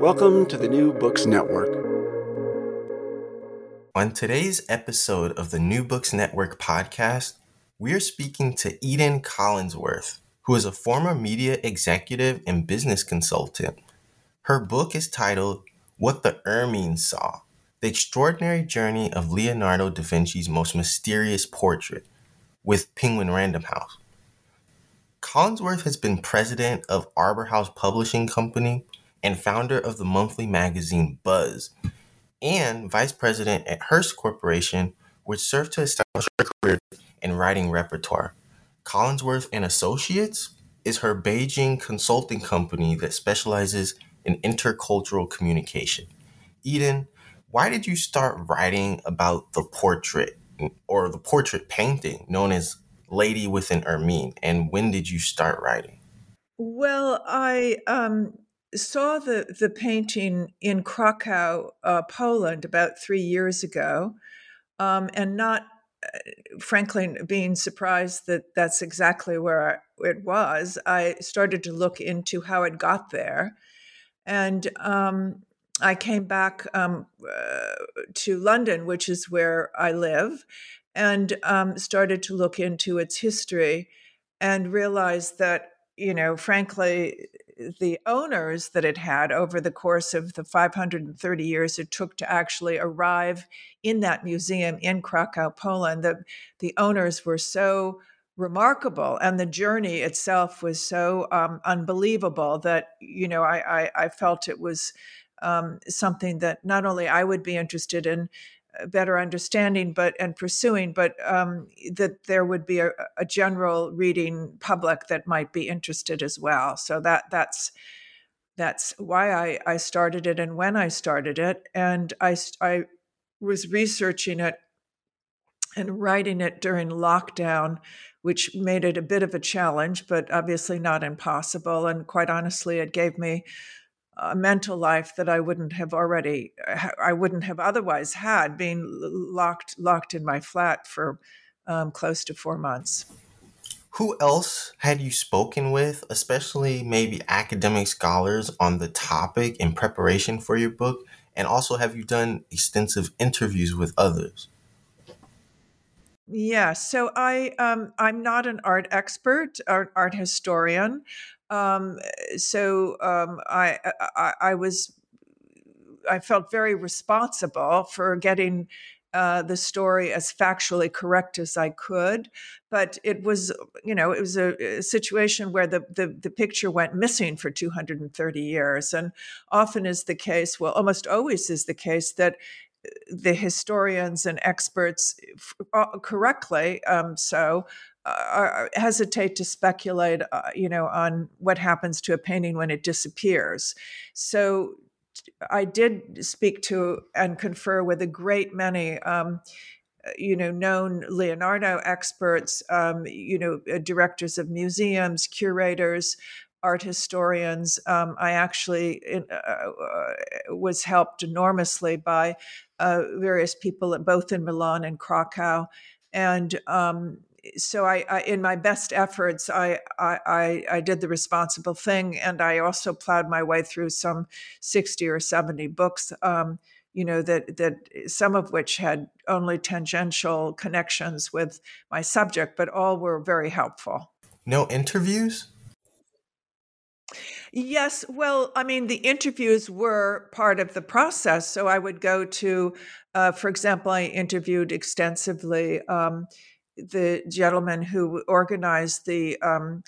Welcome to the New Books Network. On today's episode of the New Books Network podcast, we are speaking to Eden Collinsworth, who is a former media executive and business consultant. Her book is titled What the Ermine Saw The Extraordinary Journey of Leonardo da Vinci's Most Mysterious Portrait with Penguin Random House. Collinsworth has been president of Arbor House Publishing Company and founder of the monthly magazine Buzz, and vice president at Hearst Corporation, which served to establish her career in writing repertoire. Collinsworth and Associates is her Beijing consulting company that specializes in intercultural communication. Eden, why did you start writing about the portrait or the portrait painting known as Lady with an Ermine, and when did you start writing? Well, I um, saw the the painting in Krakow, uh, Poland, about three years ago, um, and not, uh, frankly, being surprised that that's exactly where it was. I started to look into how it got there, and um, I came back um, uh, to London, which is where I live, and um, started to look into its history, and realized that you know, frankly, the owners that it had over the course of the 530 years it took to actually arrive in that museum in Krakow, Poland, the, the owners were so remarkable and the journey itself was so um, unbelievable that, you know, I, I, I felt it was um, something that not only I would be interested in, better understanding but and pursuing but um, that there would be a, a, general reading public that might be interested as well. So that that's that's why I, I started it and when I started it. And I, I was researching it and writing it during lockdown which made it a bit of a challenge but obviously not impossible. And quite honestly it gave me a mental life that I wouldn't have already I wouldn't have otherwise had being locked locked in my flat for um, close to four months. Who else had you spoken with, especially maybe academic scholars on the topic in preparation for your book? And also, have you done extensive interviews with others? Yeah, so I um, I'm not an art expert, art, art historian. Um, so um, I, I, I was I felt very responsible for getting uh, the story as factually correct as I could. But it was, you know, it was a, a, situation where the, the, the picture went missing for 230 years. And often is the case, well, almost always is the case that uh, the historians and experts uh, correctly um, so uh, hesitate to speculate, uh, you know, on what happens to a painting when it disappears. So I did speak to and confer with a great many. Um, you know, known Leonardo experts, um, you know, uh, directors of museums, curators, art historians. Um, I actually uh, uh, was helped enormously by uh, various people, both in Milan and Krakow, and um, so I, I, in my best efforts I, I i did the responsible thing and i also plowed my way through some 60 or 70 books um, you know that that some of which had only tangential connections with my subject but all were very helpful no interviews Yes, well, I mean, the interviews were part of the process. So I would go to, uh, for example, I interviewed extensively um, the gentleman who organized the um,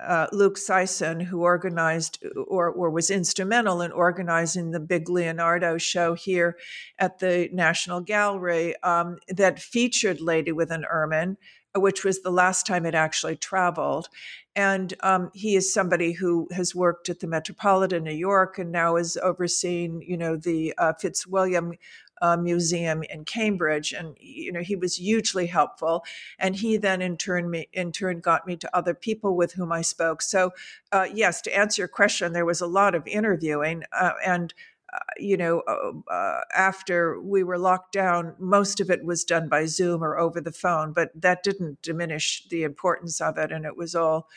uh, Luke Syson, who organized or, or was instrumental in organizing the big Leonardo show here at the National Gallery um, that featured Lady with an Ermine, which was the last time it actually traveled. And um, he is somebody who has worked at the Metropolitan New York and now is overseeing, you know, the uh, Fitzwilliam uh, Museum in Cambridge, and you know he was hugely helpful. And he then in turn me in turn got me to other people with whom I spoke. So uh, yes, to answer your question, there was a lot of interviewing, uh, and uh, you know, uh, uh, after we were locked down, most of it was done by Zoom or over the phone, but that didn't diminish the importance of it, and it was all,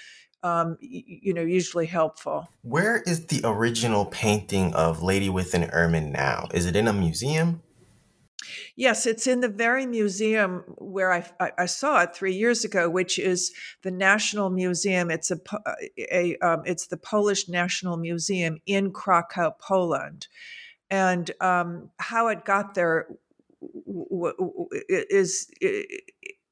um, you know, usually helpful. Where is the original painting of Lady with an Ermine now? Is it in a museum? Yes, it's in the very museum where I, I, saw it three years ago, which is the National Museum. It's a, a um, it's the Polish National Museum in Krakow, Poland, and um, how it got there is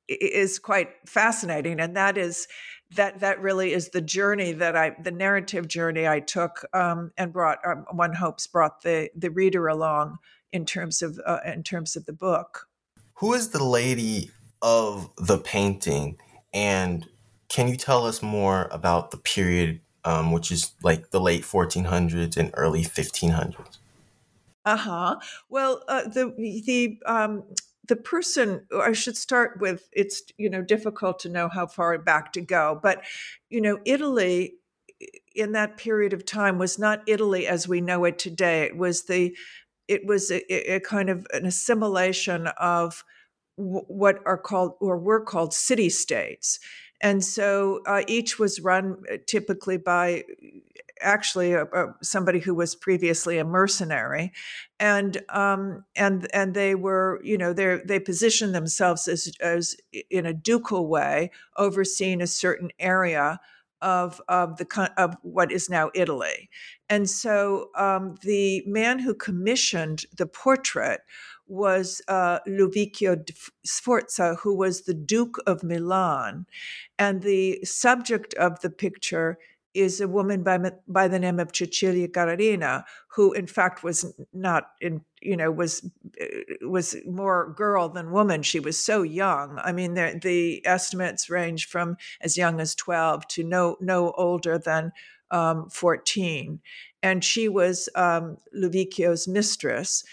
is quite fascinating, and that is that that really is the journey that I the narrative journey I took um, and brought um, one hopes brought the the reader along in terms of uh, in terms of the book. Who is the lady of the painting, and can you tell us more about the period, um, which is like the late 1400s and early 1500s? Uh huh. Well, uh, the the um, the person I should start with. It's you know difficult to know how far back to go, but you know Italy in that period of time was not Italy as we know it today. It was the it was a, a kind of an assimilation of what are called or were called city states. And so uh, each was run uh, typically by actually a, a, somebody who was previously a mercenary, and um, and and they were you know they they positioned themselves as as in a ducal way, overseeing a certain area of of the of what is now Italy, and so um, the man who commissioned the portrait was uh, Sforza, who was the Duke of Milan, and the subject of the picture is a woman by by the name of Cecilia Gallerani, who in fact was not in you know was uh, was more girl than woman. She was so young. I mean, the, the estimates range from as young as twelve to no no older than um, fourteen, and she was um, Ludovico's mistress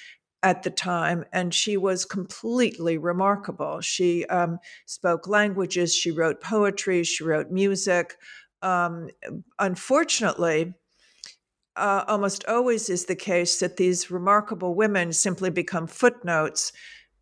at the time, and she was completely remarkable. She um, spoke languages, she wrote poetry, she wrote music um, unfortunately, uh, almost always is the case that these remarkable women simply become footnotes,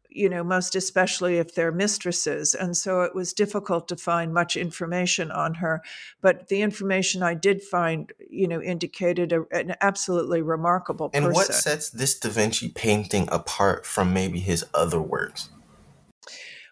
you know, most especially if they're mistresses. And so it was difficult to find much information on her. But the information I did find, you know, indicated a, an absolutely remarkable and person. what sets this Da Vinci painting apart from maybe his other works?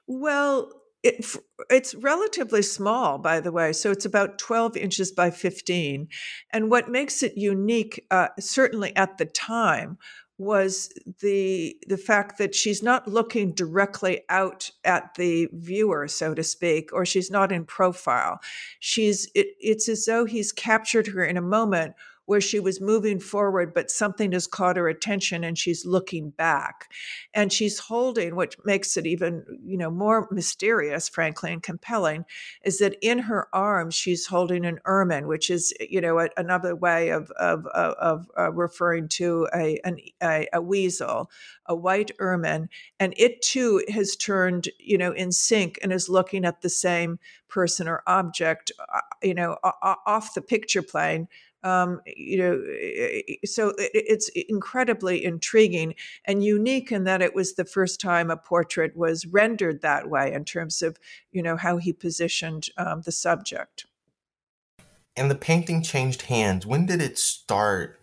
Well, it, it's relatively small, by the way. So it's about 12 inches by 15. And what makes it unique, uh, certainly at the time, was the the fact that she's not looking directly out at the viewer, so to speak, or she's not in profile. She's it, it's as though he's captured her in a moment where she was moving forward, but something has caught her attention and she's looking back. And she's holding, which makes it even, you know, more mysterious, frankly, and compelling, is that in her arms she's holding an ermine, which is, you know, a, another way of of of, of uh, referring to a, an, a a weasel, a white ermine, and it too has turned, you know, in sync and is looking at the same person or object, uh, you know, off the picture plane um, you know, so it's incredibly intriguing and unique in that it was the first time a portrait was rendered that way in terms of, you know, how he positioned um, the subject. And the painting changed hands. When did it start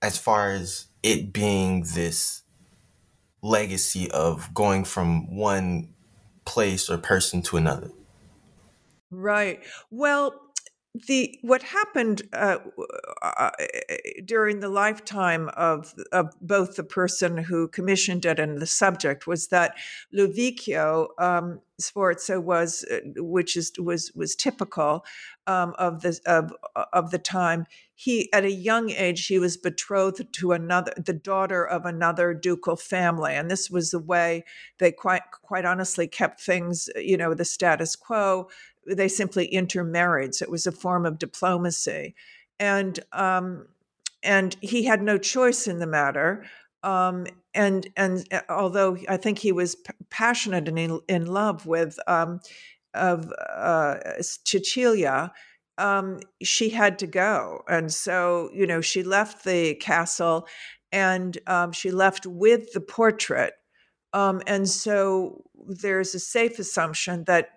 as far as it being this legacy of going from one place or person to another? Right. Well, the what happened uh, uh, during the lifetime of of both the person who commissioned it and the subject was that Ludovico um, Sforza was, uh, which is was was typical um, of the of of the time. He at a young age he was betrothed to another, the daughter of another ducal family, and this was the way they quite quite honestly kept things, you know, the status quo they simply intermarried. So it was a form of diplomacy, and um, and he had no choice in the matter. Um, and and uh, although I think he was p- passionate and in, in love with um, of uh, Cecilia, um, she had to go, and so you know she left the castle, and um, she left with the portrait, um, and so there's a safe assumption that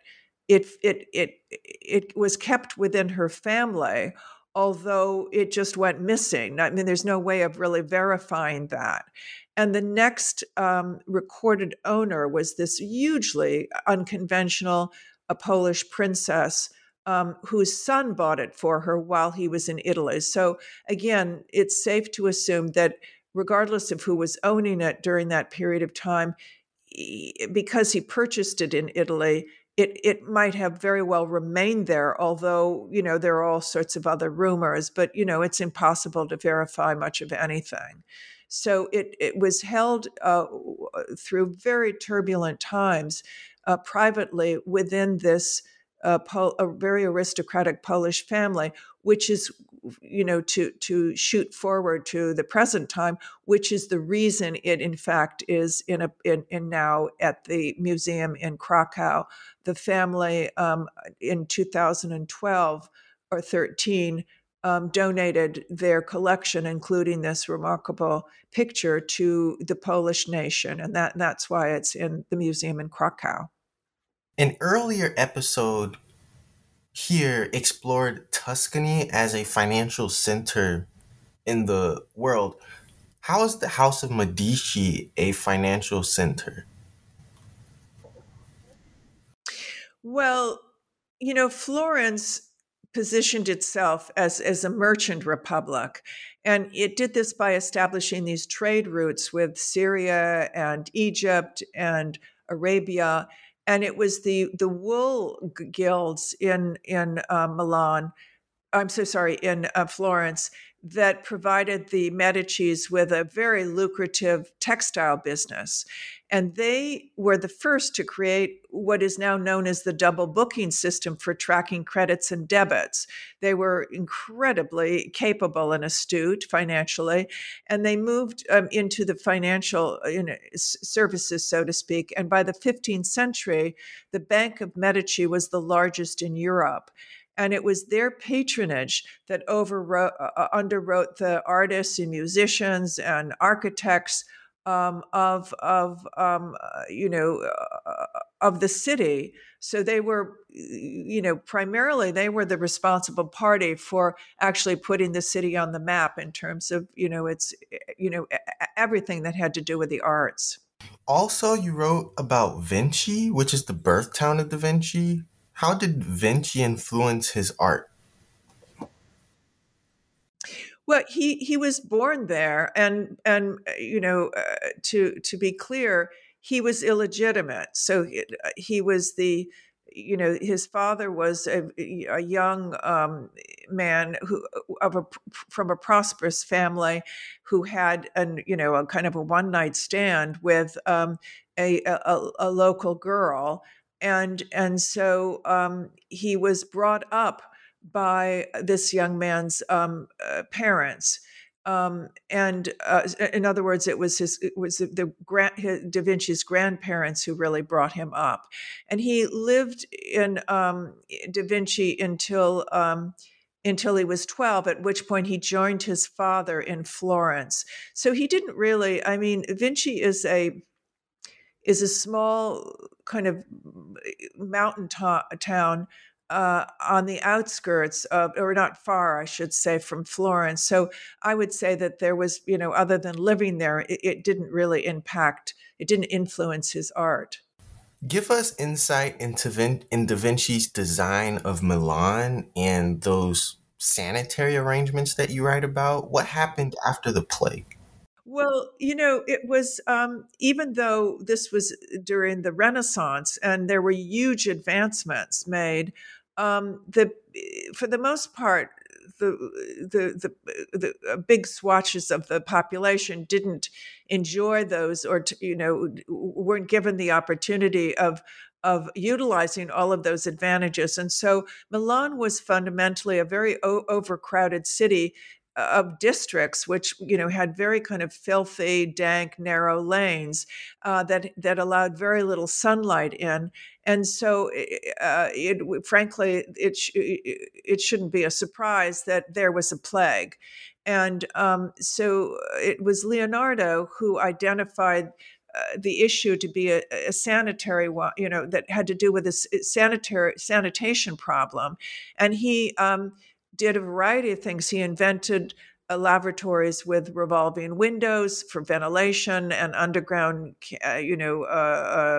it it it it was kept within her family although it just went missing. I mean there's no way of really verifying that. And the next um, recorded owner was this hugely unconventional a polish princess um, whose son bought it for her while he was in italy. So again it's safe to assume that regardless of who was owning it during that period of time because he purchased it in italy it it might have very well remained there although you know there are all sorts of other rumors but you know it's impossible to verify much of anything. So it it was held uh, through very turbulent times uh, privately within this uh, Pol- a very aristocratic Polish family, which is you know to to shoot forward to the present time which is the reason it in fact is in a in, in now at the museum in krakow. The family um, in 2012 or 13 um, donated their collection including this remarkable picture to the polish nation and that that's why it's in the museum in krakow. An earlier episode here explored Tuscany as a financial center in the world. How is the House of Medici a financial center? Well, you know, Florence positioned itself as, as a merchant republic. And it did this by establishing these trade routes with Syria and Egypt and Arabia and it was the the wool guilds in in uh, Milan. I'm so sorry in uh, Florence that provided the Medicis with a very lucrative textile business. And they were the first to create what is now known as the double booking system for tracking credits and debits. They were incredibly capable and astute financially, and they moved um, into the financial uh, you know, services, so to speak. And by the 15th century, the Bank of Medici was the largest in Europe and it was their patronage that overwrote, uh, uh, underwrote the artists and musicians and architects um, of of um, uh, you know uh, of the city. So they were, you know, primarily they were the responsible party for actually putting the city on the map in terms of you know its you know everything that had to do with the arts. Also, you wrote about Vinci, which is the birth town of Da Vinci. How did Vinci influence his art? Well, he he was born there, and and uh, you know, uh, to to be clear, he was illegitimate. So he, uh, he was the you know his father was a, a young um, man who of a from a prosperous family who had an you know a kind of a one night stand with um, a, a, a local girl and and so um, he was brought up by this young man's um, uh, parents. Um, and uh, in other words, it was his it was the grand, Da Vinci's grandparents who really brought him up, and he lived in um, Da Vinci until um, until he was 12 at which point he joined his father in florence so he didn't really i mean vinci is a is a small kind of mountain to- town uh, on the outskirts of, or not far, I should say, from Florence. So I would say that there was, you know, other than living there, it, it didn't really impact, it didn't influence his art. Give us insight into Vin- in Da Vinci's design of Milan and those sanitary arrangements that you write about. What happened after the plague? Well, you know, it was um, even though this was during the Renaissance and there were huge advancements made, um, the for the most part, the the the, the uh, big swatches of the population didn't enjoy those, or you know, weren't given the opportunity of of utilizing all of those advantages. And so Milan was fundamentally a very o- overcrowded city of districts, which you know had very kind of filthy, dank, narrow lanes uh, that that allowed very little sunlight in, and so uh, it frankly it sh- it shouldn't be a surprise that there was a plague, and um, so it was Leonardo who identified. Uh, the issue to be a, a, sanitary one, you know, that had to do with a sanitary sanitation problem, and he um, did a variety of things. He invented uh, laboratories with revolving windows for ventilation and underground, uh, you know, uh,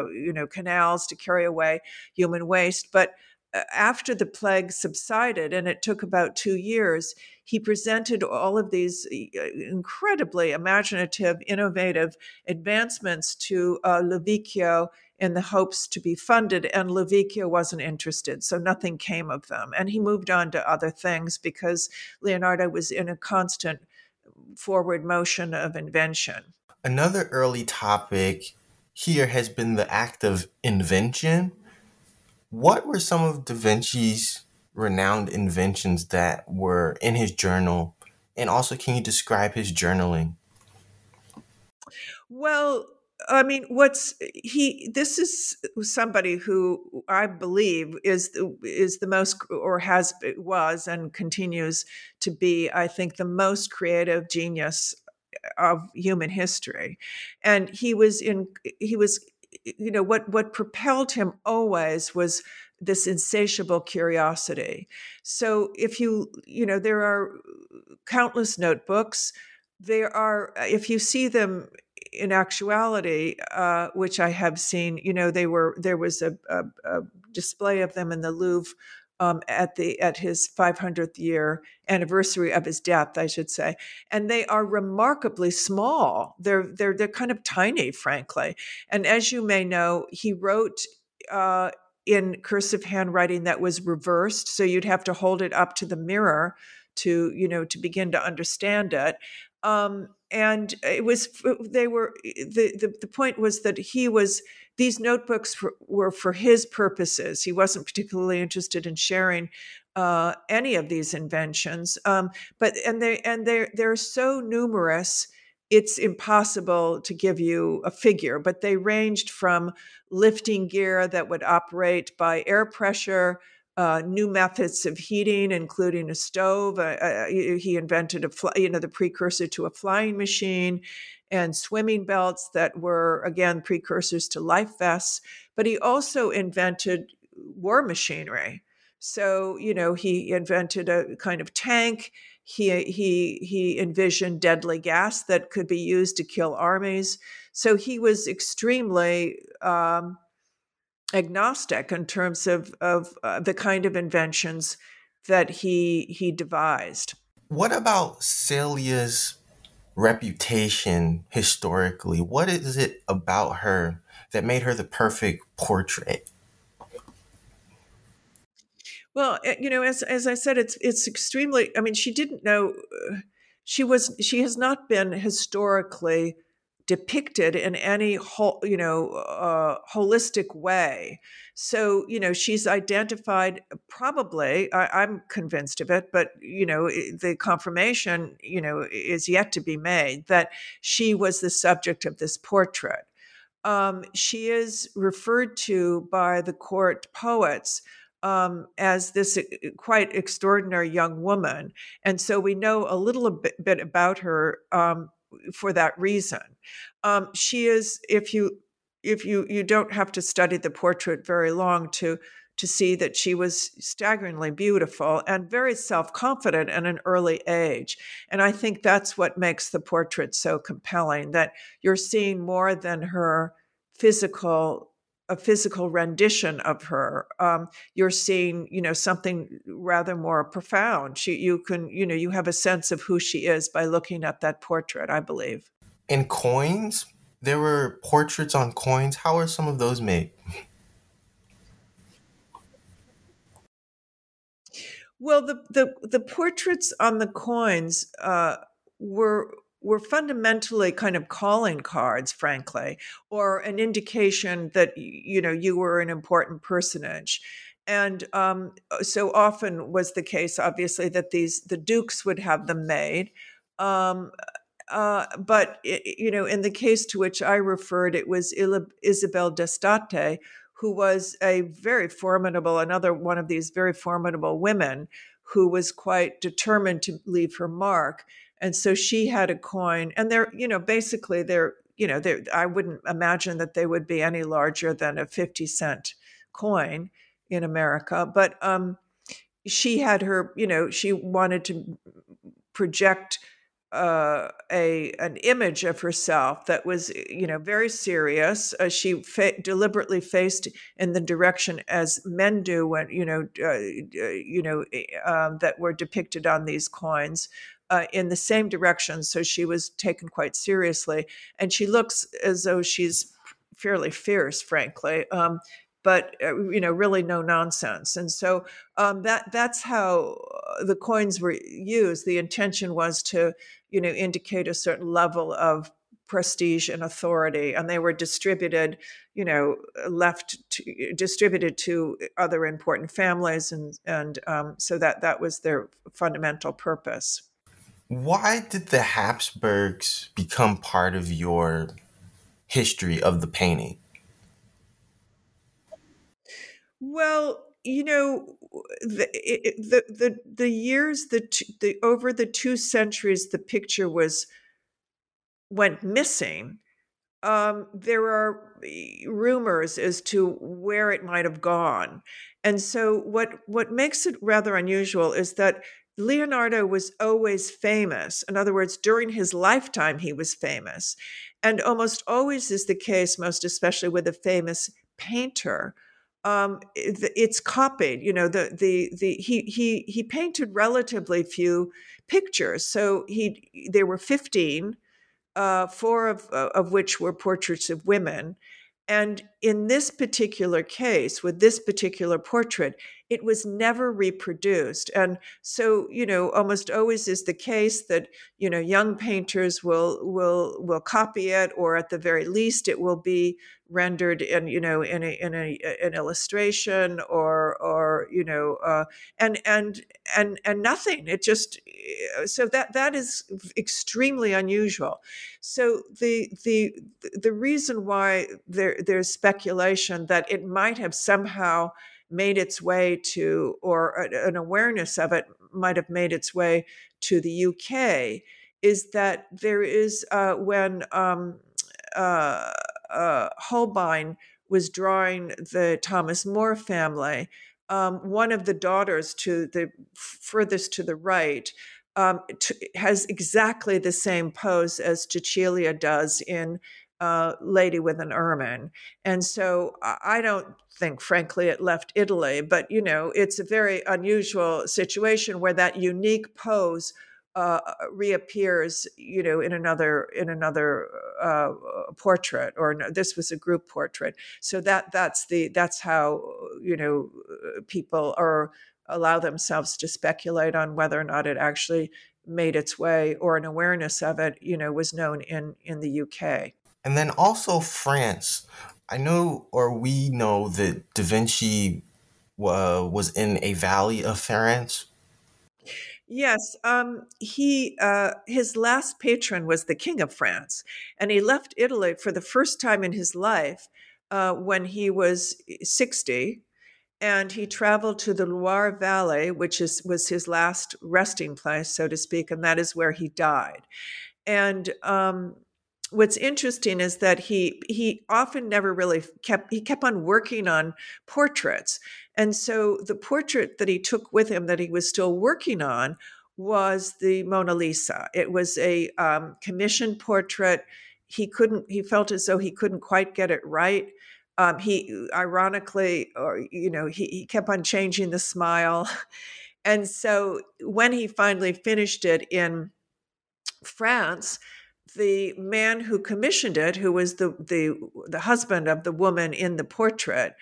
uh, you know, canals to carry away human waste. But uh, after the plague subsided, and it took about two years, he presented all of these uh, incredibly imaginative, innovative advancements to Ludovico in the hopes to be funded, and Ludovico wasn't interested, so nothing came of them. And he moved on to other things because Leonardo was in a constant forward motion of invention. Another early topic here has been the act of invention. What were some of Da Vinci's renowned inventions that were in his journal? And also, can you describe his journaling? Well, I mean, what's he? This is somebody who I believe is the, is the most, or has was and continues to be, I think, the most creative genius uh, of human history, and he was in. He was, you know, what what propelled him always was this insatiable curiosity. So if you, you know, there are countless notebooks. There are, if you see them in actuality, uh, which I have seen, you know, they were there was a, a, a display of them in the Louvre um, at the at his 500th year anniversary of his death, I should say, and they are remarkably small. They're they're they're kind of tiny, frankly. And as you may know, he wrote. Uh, in cursive handwriting that was reversed so you'd have to hold it up to the mirror to you know to begin to understand it um, and it was they were the, the the point was that he was these notebooks for, were for his purposes. He wasn't particularly interested in sharing uh, any of these inventions. Um, but and they and they they're so numerous, it's impossible to give you a figure. But they ranged from lifting gear that would operate by air pressure uh, new methods of heating, including a stove. Uh, uh, he invented a, fly, you know, the precursor to a flying machine, and swimming belts that were again precursors to life vests. But he also invented war machinery. So you know, he invented a kind of tank. He he he envisioned deadly gas that could be used to kill armies. So he was extremely um, agnostic in terms of of uh, the kind of inventions that he he devised. What about Celia's reputation historically? What is it about her that made her the perfect portrait? Well, eh, you know, as as I said, it's it's extremely. I mean, she didn't know. Uh, she was. She has not been historically depicted in any whole, you know, uh, holistic way. So, you know, she's identified probably, I, am convinced of it, but, you know, the confirmation, you know, is yet to be made that she was the subject of this portrait. Um, she is referred to by the court poets um, as this uh, quite extraordinary young woman. And so we know a little bit, bit about her um, for that reason. Um, she is, if you if you you don't have to study the portrait very long to to see that she was staggeringly beautiful and very self-confident at an early age and i think that's what makes the portrait so compelling that you're seeing more than her physical a physical rendition of her. Um, you're seeing, you know, something rather more profound. She, you can, you know, you have a sense of who she is by looking at that portrait. I believe. In coins, there were portraits on coins. How are some of those made? Well, the the, the portraits on the coins uh, were were fundamentally kind of calling cards, frankly, or an indication that you know you were an important personage. And um, so often was the case, obviously, that these the dukes would have them made. Um, uh, but it, you know, in the case to which I referred, it was Isabel d'Este, who was a very formidable, another one of these very formidable women who was quite determined to leave her mark. And so she had a coin, and they're, you know, basically they're, you know, they I wouldn't imagine that they would be any larger than a 50 cent coin in America. But um, she had her, you know, she wanted to project uh, a an image of herself that was you know very serious. Uh, she fa- deliberately faced in the direction as men do when you know uh, uh you know eh, um, that were depicted on these coins. Uh, in the same direction, so she was taken quite seriously, and she looks as though she's fairly fierce, frankly. Um, but uh, you know really no nonsense and so um, that that's how the coins were used the intention was to you know indicate a certain level of prestige and authority and they were distributed you know left to, distributed to other important families and and um, so that that was their fundamental purpose why did the habsburgs become part of your history of the painting? Well you know the the the, the years the the over the two centuries the picture was went missing um, there are rumors as to where it might have gone. And so what what makes it rather unusual is that leonardo was always famous in other words during his lifetime he was famous and almost always is the case most especially with a famous painter um, it's copied. You know, the the the he he he painted relatively few pictures. So he there were fifteen, uh, four of of which were portraits of women, and in this particular case, with this particular portrait, it was never reproduced. And so, you know, almost always is the case that, you know, young painters will will will copy it, or at the very least, it will be rendered in, you know, in a in a an illustration or or, you know, uh, and and and and nothing. It just so that that is extremely unusual. So the the the reason why there there's speculation that it might have somehow made its way to, or an awareness of it might have made its way to the UK, is that there is uh, when um, uh, uh, Holbein was drawing the Thomas More family. Um, one of the daughters to the furthest to the right um, has exactly the same pose as Cecilia does in uh, Lady with an Ermine. And so I don't think, frankly, it left Italy, but you know, it's a very unusual situation where that unique pose uh, reappears, you know, in another in another uh, portrait, or no, this was a group portrait. So that that's the that's how you know people are allow themselves to speculate on whether or not it actually made its way or an awareness of it, you know, was known in in the UK. And then also France. I know, or we know that Da Vinci was in a valley of France. Yes, um, he uh, his last patron was the King of France, and he left Italy for the first time in his life uh, when he was sixty, and he traveled to the Loire Valley, which is was his last resting place, so to speak, and that is where he died. And um, what's interesting is that he he often never really kept he kept on working on portraits, and so the portrait that he took with him that he was still working on was the Mona Lisa. It was a um, commissioned portrait. He couldn't. He felt as though he couldn't quite get it right Um, he ironically, or you know, he, he kept on changing the smile, and so when he finally finished it in France, the man who commissioned it, who was the the the husband of the woman in the portrait,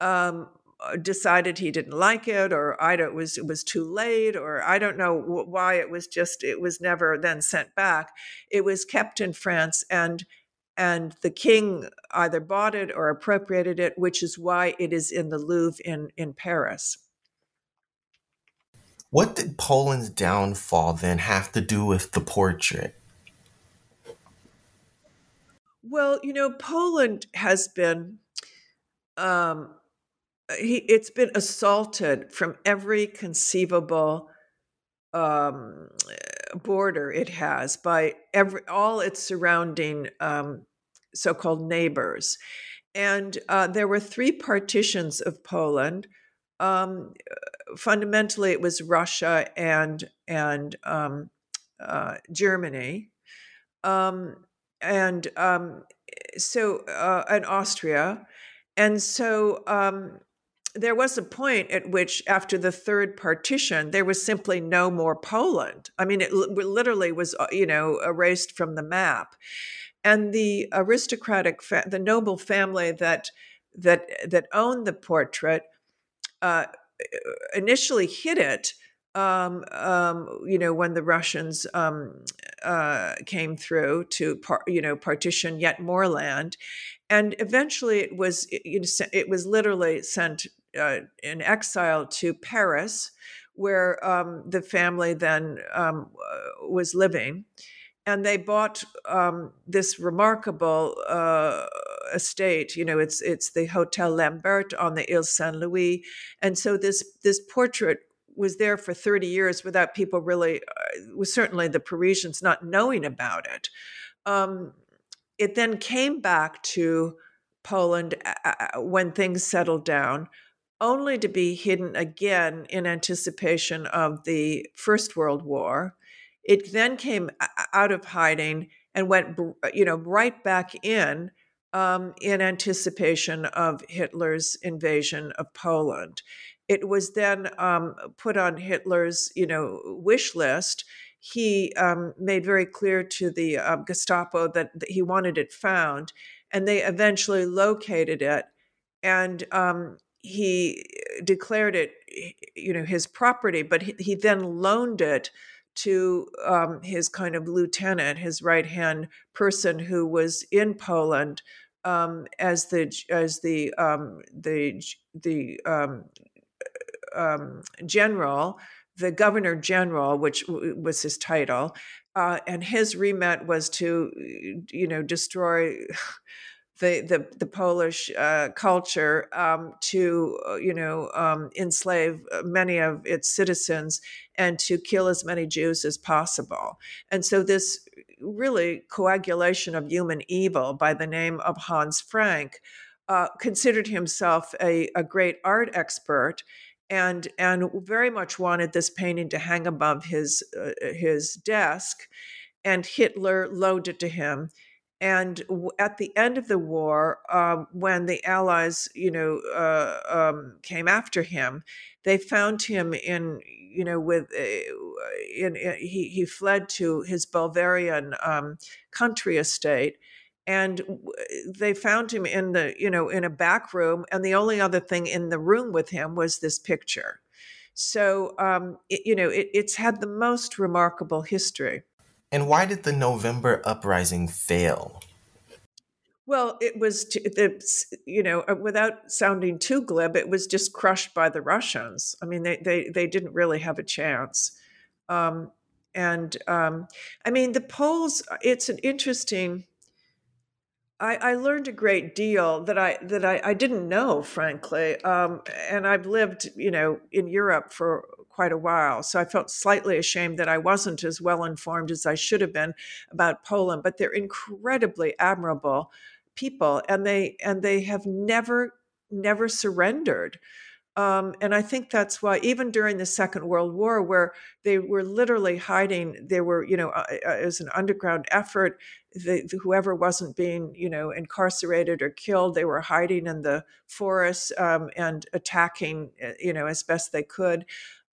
um, uh, decided he didn't like it, or I don't it was it was too late, or I don't know why it was just it was never then sent back. It was kept in France and and the king either bought it or appropriated it, which is why it is in the Louvre in, in Paris. What did Poland's downfall then have to do with the portrait? Well, you know, Poland has been, um, he, it's been assaulted from every conceivable um, border it has by every all its surrounding um, so-called neighbors, and uh, there were three partitions of Poland. Um, fundamentally, it was Russia and and um, uh, Germany, um, and um, so uh, Austria, and so um, there was a point at which, after the third partition, there was simply no more Poland. I mean, it literally was, uh, you know, erased from the map. And the aristocratic, fa- the noble family that that that owned the portrait, uh, initially hid it. Um, um, you know, when the Russians um, uh, came through to, par- you know, partition yet more land, and eventually it was it was literally sent uh, in exile to Paris, where um, the family then um, uh, was living. And they bought um, this remarkable uh, estate. You know, it's it's the Hotel Lambert on the Ile Saint Louis, and so this this portrait was there for 30 years without people really, uh, was certainly the Parisians not knowing about it. Um, it then came back to Poland uh, uh, when things settled down only to be hidden again in anticipation of the First World War. It then came out of hiding and went, you know, right back in um, in anticipation of Hitler's invasion of Poland. It was then um, put on Hitler's, you know, wish list. He um, made very clear to the uh, Gestapo that, that, he wanted it found, and they eventually located it. And um, he declared it, you know, his property, but he, he then loaned it to um, his kind of lieutenant, his right hand person who was in Poland um, as the as the um, the the um, general, the governor general, which was his title, uh, and his remit was to you know destroy the the, the Polish uh, culture um, to uh, you know um, enslave uh, many of its citizens and to kill as many Jews as possible. And so this really coagulation of human evil by the name of Hans Frank uh, considered himself a, a great art expert and and very much wanted this painting to hang above his uh, his desk and Hitler loaned it to him. And at the end of the war, um, when the Allies, you know, uh, um, came after him, they found him in, you know, with, uh, in, in, he he fled to his Bavarian um, country estate, and they found him in the, you know, in a back room, and the only other thing in the room with him was this picture. So, um, it, you know, it, it's had the most remarkable history. And why did the November uprising fail? Well, it was, the, you know, uh, without sounding too glib, it was just crushed by the Russians. I mean, they they they didn't really have a chance. Um, and um, I mean, the Poles. Uh, it's an interesting. I, I learned a great deal that I that I, I didn't know, frankly. Um, and I've lived, you know, in Europe for quite a while. So I felt slightly ashamed that I wasn't as well informed as I should have been about Poland. But they're incredibly admirable people, and they and they have never never surrendered. Um, and I think that's why, even during the Second World War, where they were literally hiding, there were, you know, uh, uh, was an underground effort. The, the, whoever wasn't being, you know, incarcerated or killed, they were hiding in the forests um, and attacking, uh, you know, as best they could.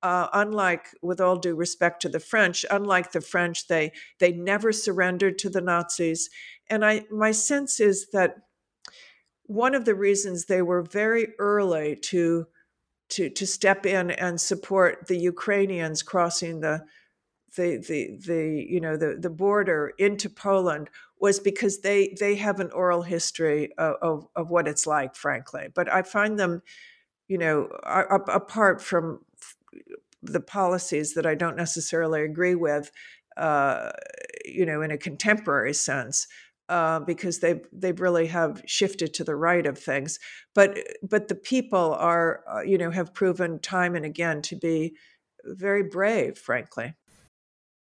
Uh, unlike, with all due respect to the French, unlike the French, they they never surrendered to the Nazis. And I, my sense is that one of the reasons they were very early to to to step in and support the Ukrainians crossing the the the the you know the the border into Poland was because they they have an oral history of of, of what it's like, frankly. But I find them, you know, apart from the policies that I don't necessarily agree with, uh, you know, in a contemporary sense, uh, because they they really have shifted to the right of things. But but the people are uh, you know have proven time and again to be very brave, frankly.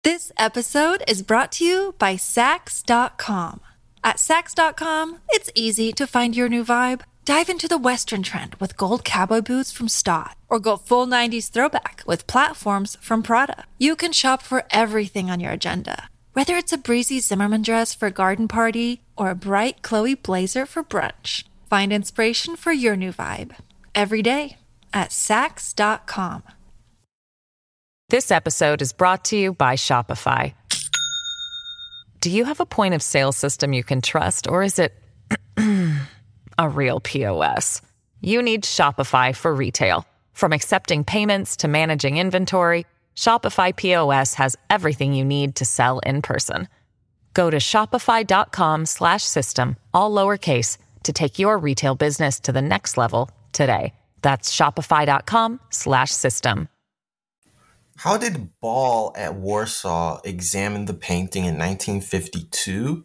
This episode is brought to you by Saks.com. At Saks.com, it's easy to find your new vibe. Dive into the Western trend with gold cowboy boots from Staud, or go full 90s throwback with platforms from Prada. You can shop for everything on your agenda whether it's a breezy Zimmermann dress for a garden party or a bright Chloe blazer for brunch, find inspiration for your new vibe every day at Saks.com. This episode is brought to you by Shopify. Do you have a point of sale system you can trust, or is it a real POS? You need Shopify for retail. From accepting payments to managing inventory, Shopify POS has everything you need to sell in person. Go to shopify.com/system all lowercase to take your retail business to the next level today. That's shopify.com/system. How did Ball at Warsaw examine the painting in 1952?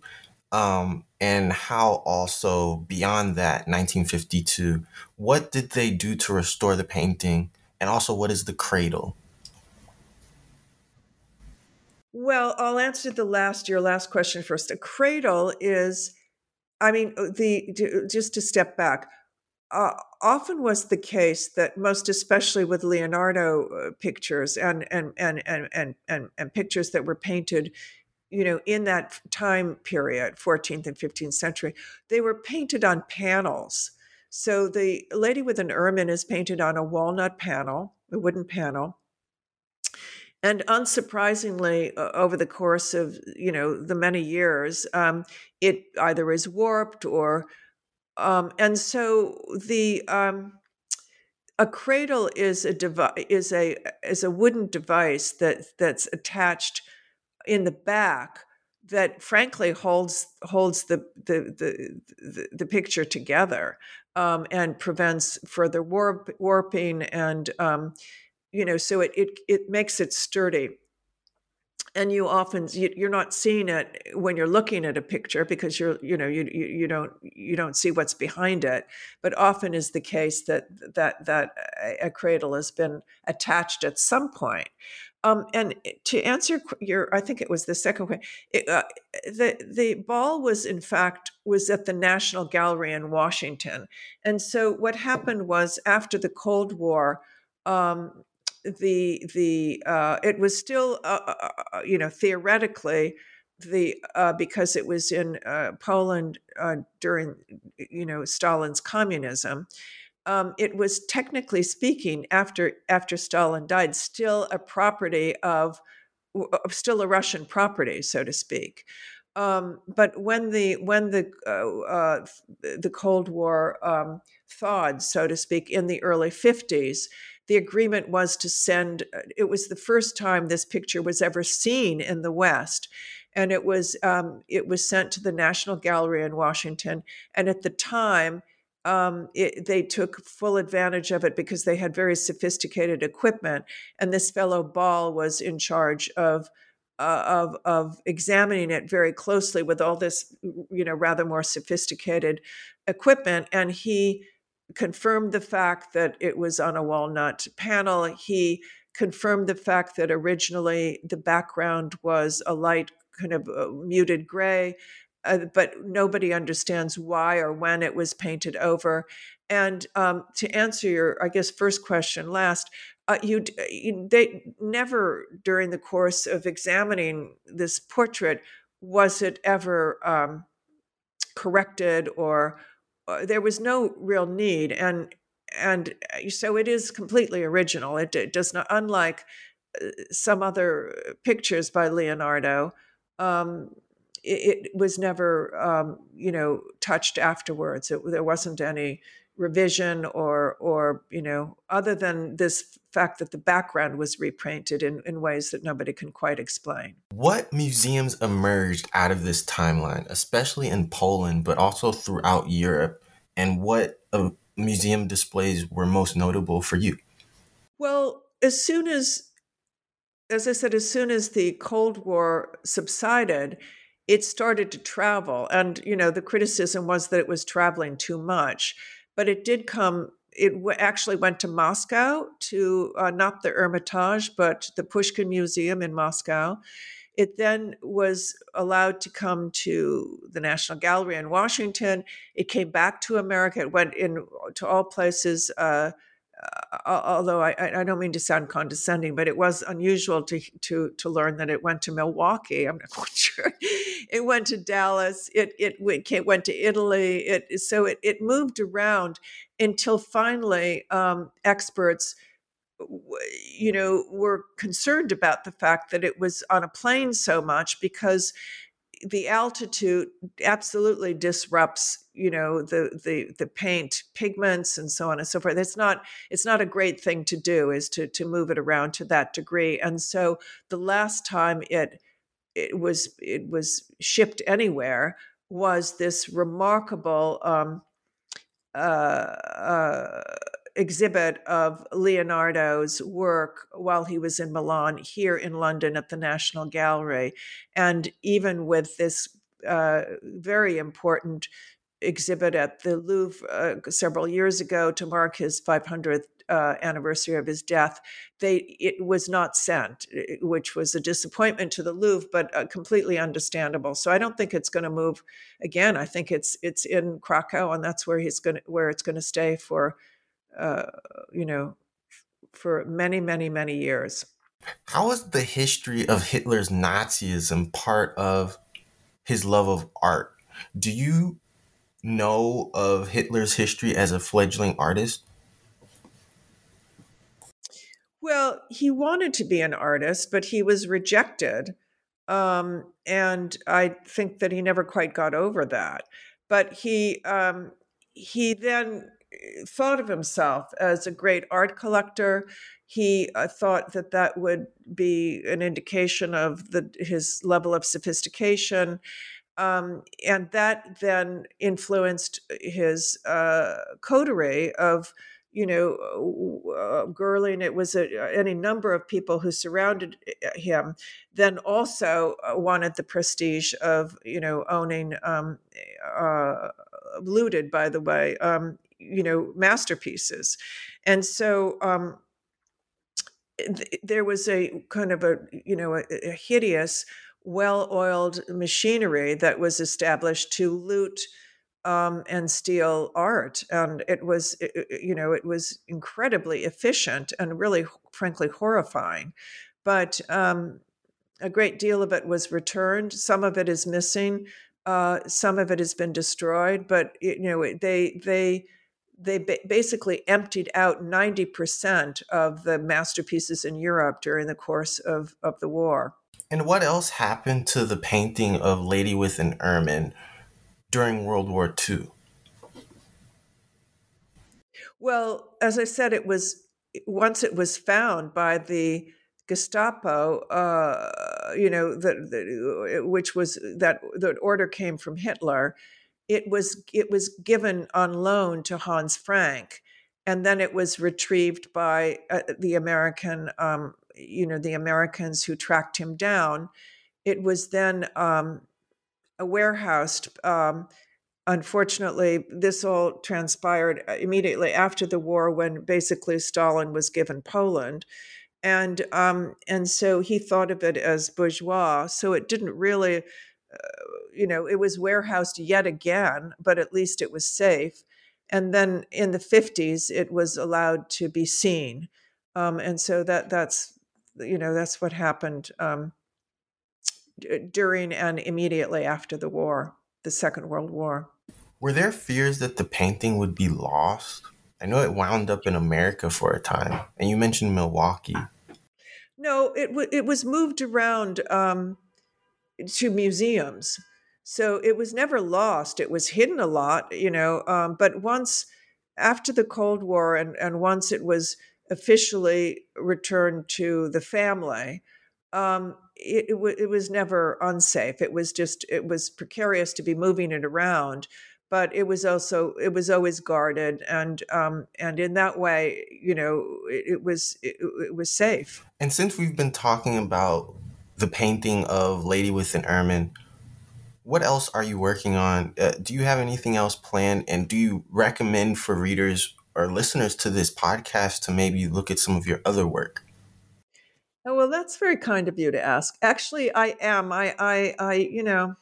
Um, and how also beyond that 1952, what did they do to restore the painting? And also, what is the cradle? Well, I'll answer the last your last question first. A cradle is, I mean, uh, the just to step back. Uh, often was the case that most especially with Leonardo uh, pictures and and, and and and and and pictures that were painted you know in that time period 14th and 15th century they were painted on panels so the lady with an ermine is painted on a walnut panel a wooden panel and unsurprisingly uh, over the course of you know the many years um, it either is warped or um, and so the um, a cradle is a device is a is a wooden device that that's attached in the back that frankly holds holds the the the, the, the picture together um, and prevents further warp, warping and um, you know so it it, it makes it sturdy. And you often you're not seeing it when you're looking at a picture because you're you know you, you don't you don't see what's behind it. But often is the case that that that a cradle has been attached at some point. Um, and to answer your i think it was the second question it, uh, the the ball was in fact was at the national gallery in washington. And so what happened was after the cold war um, the the uh, it was still uh, uh, uh, uh you know theoretically the uh, because it was in Poland during you know Stalin's communism. Um, it was technically speaking after after Stalin died still a property of, of still a Russian property so to speak. Um, but when the when the the Cold War um, thawed, so to speak, in the early fifties, the agreement was to send uh, it was the first time this picture was ever seen in the west. And it was um, it was sent to the national gallery in washington. And at the time um, it, they took full advantage of it because they had very sophisticated equipment. And this fellow ball was in charge of uh, of of examining it very closely with all this you know rather more sophisticated equipment. And he confirmed the fact that it was on a walnut panel. He confirmed the fact that originally the background was a light kind of uh, muted gray. uh, but nobody understands why or when it was painted over. And um, to answer your, I guess, first question last, uh, you, you, they never during the course of examining this portrait was it ever um, corrected or uh, there was no real need and and uh, so it is completely original. It, it does not unlike uh, some other pictures by leonardo um, it, it, was never um, you know touched afterwards. It, there wasn't any revision or or you know other than this fact that the background was repainted in, in ways that nobody can quite explain. What museums emerged out of this timeline especially in poland but also throughout europe and what uh, museum displays were most notable for you? Well as soon as as i said as soon as the cold war subsided it started to travel. And you know the criticism was that it was traveling too much but it did come it w- actually went to Moscow to uh, not the Hermitage, but the Pushkin Museum in Moscow. It then was allowed to come to the National Gallery in Washington. It came back to America. It went in to all places. Uh, uh, although I, I, don't mean to sound condescending, but it was unusual to to to learn that it went to Milwaukee. I'm not quite sure. It went to Dallas. It it, went to Italy. It so it it moved around until finally um, experts you know were concerned about the fact that it was on a plane so much because the altitude absolutely disrupts you know the the the paint pigments and so on and so forth. It's not it's not a great thing to do is to to move it around to that degree. And so the last time it it was it was shipped anywhere was this remarkable um, uh, uh, exhibit of Leonardo's work while he was in Milan, here in London at the National Gallery. And even with this uh, very important exhibit at the Louvre uh, several years ago to mark his 500th uh, anniversary of his death, they it was not sent, which was a disappointment to the Louvre, but uh, completely understandable. So I don't think it's going to move again. I think it's it's in Krakow, and that's where he's going where it's going to stay for uh, you know, for many, many, many years. How is the history of Hitler's Nazism part of his love of art? Do you know of Hitler's history as a fledgling artist? Well, he wanted to be an artist, but he was rejected. Um, and I think that he never quite got over that. But he um, he then thought of himself as a great art collector. He uh, thought that that would be an indication of the, his level of sophistication. Um, and that then influenced his uh, coterie of, you know, uh, Göring. It was a, any number of people who surrounded uh, him. Then also uh, wanted the prestige of, you know, owning um, uh, looted, by the way, um, you know masterpieces and so um, th- there was a kind of a you know a, a hideous well-oiled machinery that was established to loot um, and steal art and it was it, you know it was incredibly efficient and really frankly horrifying but um, a great deal of it was returned some of it is missing uh, some of it has been destroyed but you know they they they ba- basically emptied out 90% of the masterpieces in Europe during the course of, of the war. And what else happened to the painting of Lady with an Ermine during World War II? Well, as I said, it was once it was found by the Gestapo, uh, you know, the, which was that the order came from Hitler it was it was given on loan to Hans Frank, and then it was retrieved by uh, the American, um, you know, the Americans who tracked him down. It was then um, warehoused. Um, unfortunately, this all transpired uh, immediately after the war, when basically Stalin was given Poland, and um, and so he thought of it as bourgeois. So it didn't really you know, it was warehoused yet again, but at least it was safe. And then in the 50s, it was allowed to be seen. Um, and so that that's, you know, that's what happened um, d- during and immediately after the war, the Second World War. Were there fears that the painting would be lost? I know it wound up in America for a time, and you mentioned Milwaukee. No, it w- it was moved around um, to museums. So it was never lost. It was hidden a lot, you know. Um, but once after the Cold War and, and once it was officially returned to the family, um, it, it, w- it was never unsafe. It was just, it was precarious to be moving it around. But it was also it was always guarded, and um, and in that way, you know, it, it was it, was safe. And since we've been talking about the painting of Lady with an Ermine, what else are you working on? Uh, do you have anything else planned? And do you recommend for readers or listeners to this podcast to maybe look at some of your other work? Oh, well, that's very kind of you to ask. Actually, I am. I, I, I you know,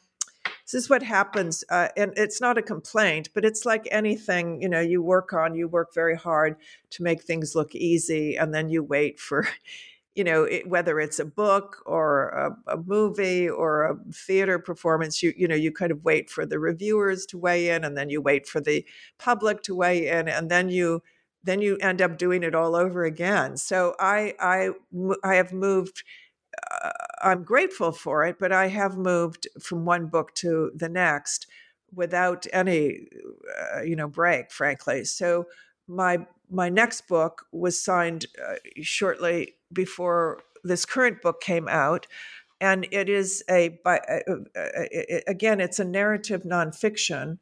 this is what happens. Uh, and it's not a complaint, but it's like anything, you know, you work on, you work very hard to make things look easy. And then you wait for, you know it, whether it's a book or a, a, movie or a theater performance you you know you kind of wait for the reviewers to weigh in and then you wait for the public to weigh in and then you then you end up doing it all over again. So i i i have moved uh, i'm grateful for it but i have moved from one book to the next without any uh, you know break frankly. So my my next book was signed uh, shortly before this current book came out and it is a by, uh, uh, again it's a narrative nonfiction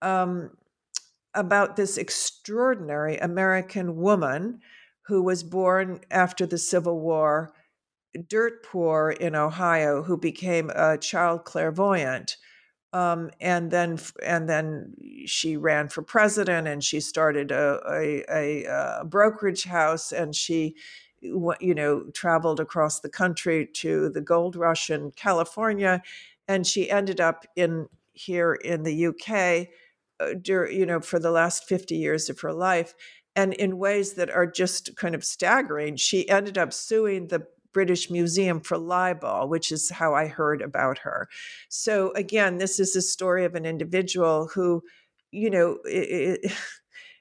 um, about this extraordinary american woman who was born after the civil war dirt poor in ohio who became a child clairvoyant um, and then and then she ran for president and she started a, a, a, a brokerage house and she you know, traveled across the country to the gold rush in California, and she ended up in here in the UK, uh, you know, for the last 50 years of her life. And in ways that are just kind of staggering, she ended up suing the British Museum for libel, which is how I heard about her. So again, this is a story of an individual who, you know, it,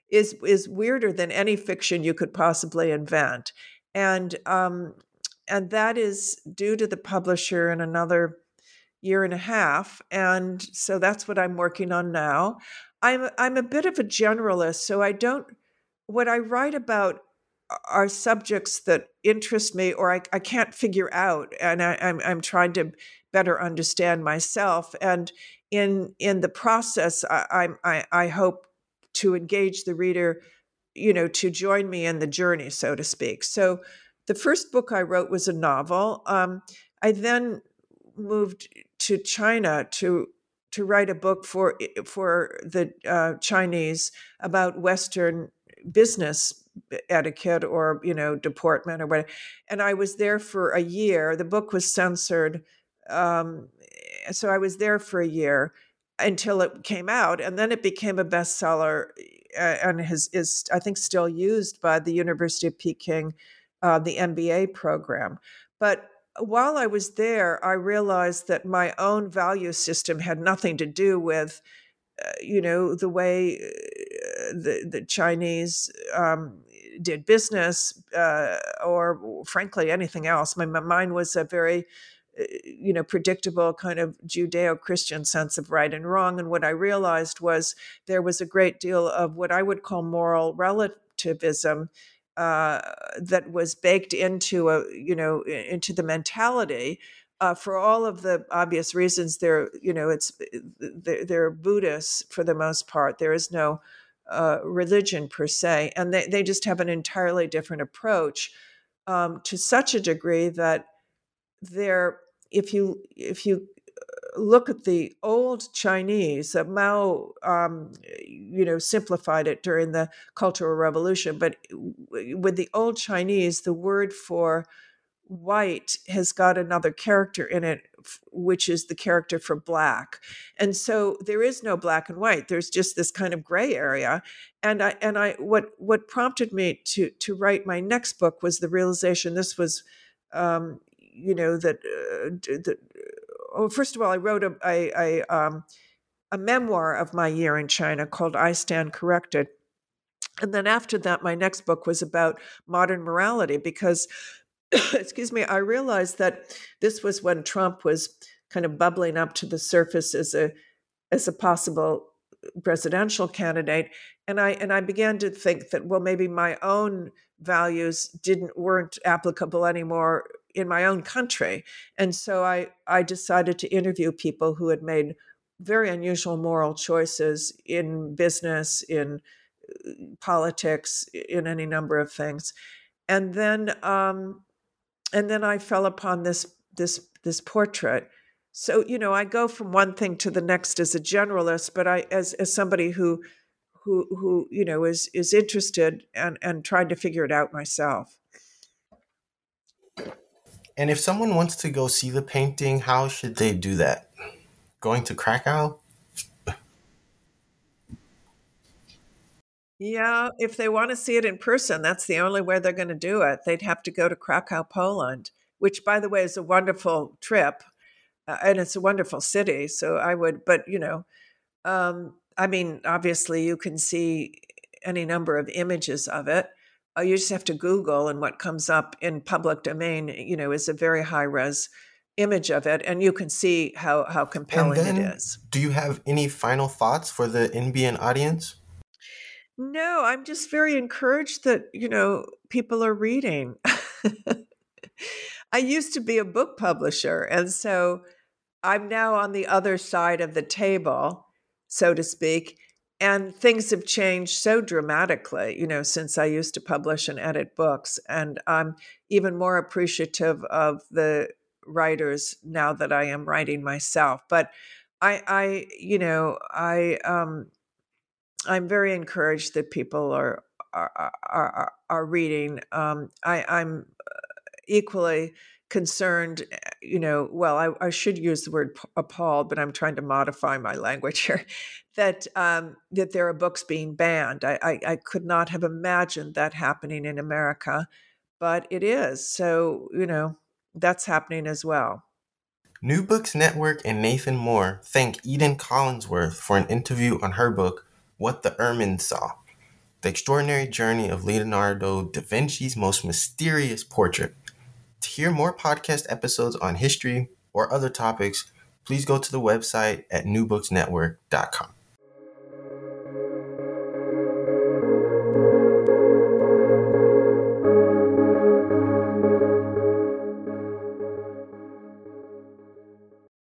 is is weirder than any fiction you could possibly invent and um, and that is due to the publisher in another year and a half and so that's what i'm working on now. I'm i'm a bit of a generalist so i don't what i write about are subjects that interest me or i, I can't figure out and I, I'm, I'm trying to better understand myself and in in the process i i, I hope to engage the reader you know, to join me in the journey, so to speak. So the first book I wrote was a novel. Um, I then moved to China to to write a book for for the uh, Chinese about Western business etiquette or you know deportment or whatever. And I was there for a year. The book was censored, um, so I was there for a year until it came out, and then it became a bestseller uh, and has, is I think still used by the University of Peking, uh, the MBA program. But while I was there, I realized that my own value system had nothing to do with, uh, you know, the way uh, the the Chinese um, did business, uh, or frankly anything else. My, my mind was a very you know predictable kind of judeo-christian sense of right and wrong and what i realized was there was a great deal of what i would call moral relativism uh, that was baked into a you know into the mentality uh, for all of the obvious reasons. They're you know it's uh, they're, they're buddhists for the most part. There is no uh, religion per se and they, they just have an entirely different approach um, to such a degree that there if you if you uh, look at the old Chinese, uh, Mao, um, you know, simplified it during the Cultural Revolution. But with the old Chinese, the word for white has got another character in it which is the character for black and so there is no black and white there's just this kind of gray area and i and i what what prompted me to to write my next book was the realization this was um you know that uh, that oh, first of all i wrote a a, a um a memoir of my year in china called i stand corrected. And then after that my next book was about modern morality because excuse me, I realized that this was when Trump was kind of bubbling up to the surface as a as a possible presidential candidate. And i and i began to think that well maybe my own values didn't weren't applicable anymore in my own country and so i i decided to interview people who had made very unusual moral choices in business in uh, politics in any number of things and then um, and then I fell upon this this this portrait. So you know, I go from one thing to the next as a generalist, but I as as somebody who who who you know is is interested and and trying to figure it out myself. And if someone wants to go see the painting, how should they do that? Going to Krakow? Yeah, if they want to see it in person, that's the only way they're going to do it. They'd have to go to Krakow, Poland, which, by the way, is a wonderful trip, uh, and it's a wonderful city. So I would, but you know, um, I mean, obviously, you can see any number of images of it. Uh, you just have to Google, and what comes up in public domain, you know, is a very high res image of it, and you can see how how compelling then, it is. Do you have any final thoughts for the NBN audience? No, I'm just very encouraged that, you know, people are reading. I used to be a book publisher, and so I'm now on the other side of the table, so to speak, and things have changed so dramatically, you know, since I used to publish and edit books, and I'm even more appreciative of the writers now that I am writing myself. But I I you know, I um I'm very encouraged that people are are are, are reading. Um, I, I'm uh, equally concerned. Eh, you know, well, I, I, should use the word appalled, but I'm trying to modify my language here. that um, that there are books being banned. I, I, I could not have imagined that happening in America, but it is. So you know, that's happening as well. New Books Network and Nathan Moore thank Eden Collinsworth for an interview on her book what the Ermine Saw The Extraordinary Journey of Leonardo da Vinci's Most Mysterious Portrait. To hear more podcast episodes on history or other topics, please go to the website at newbooksnetwork.com.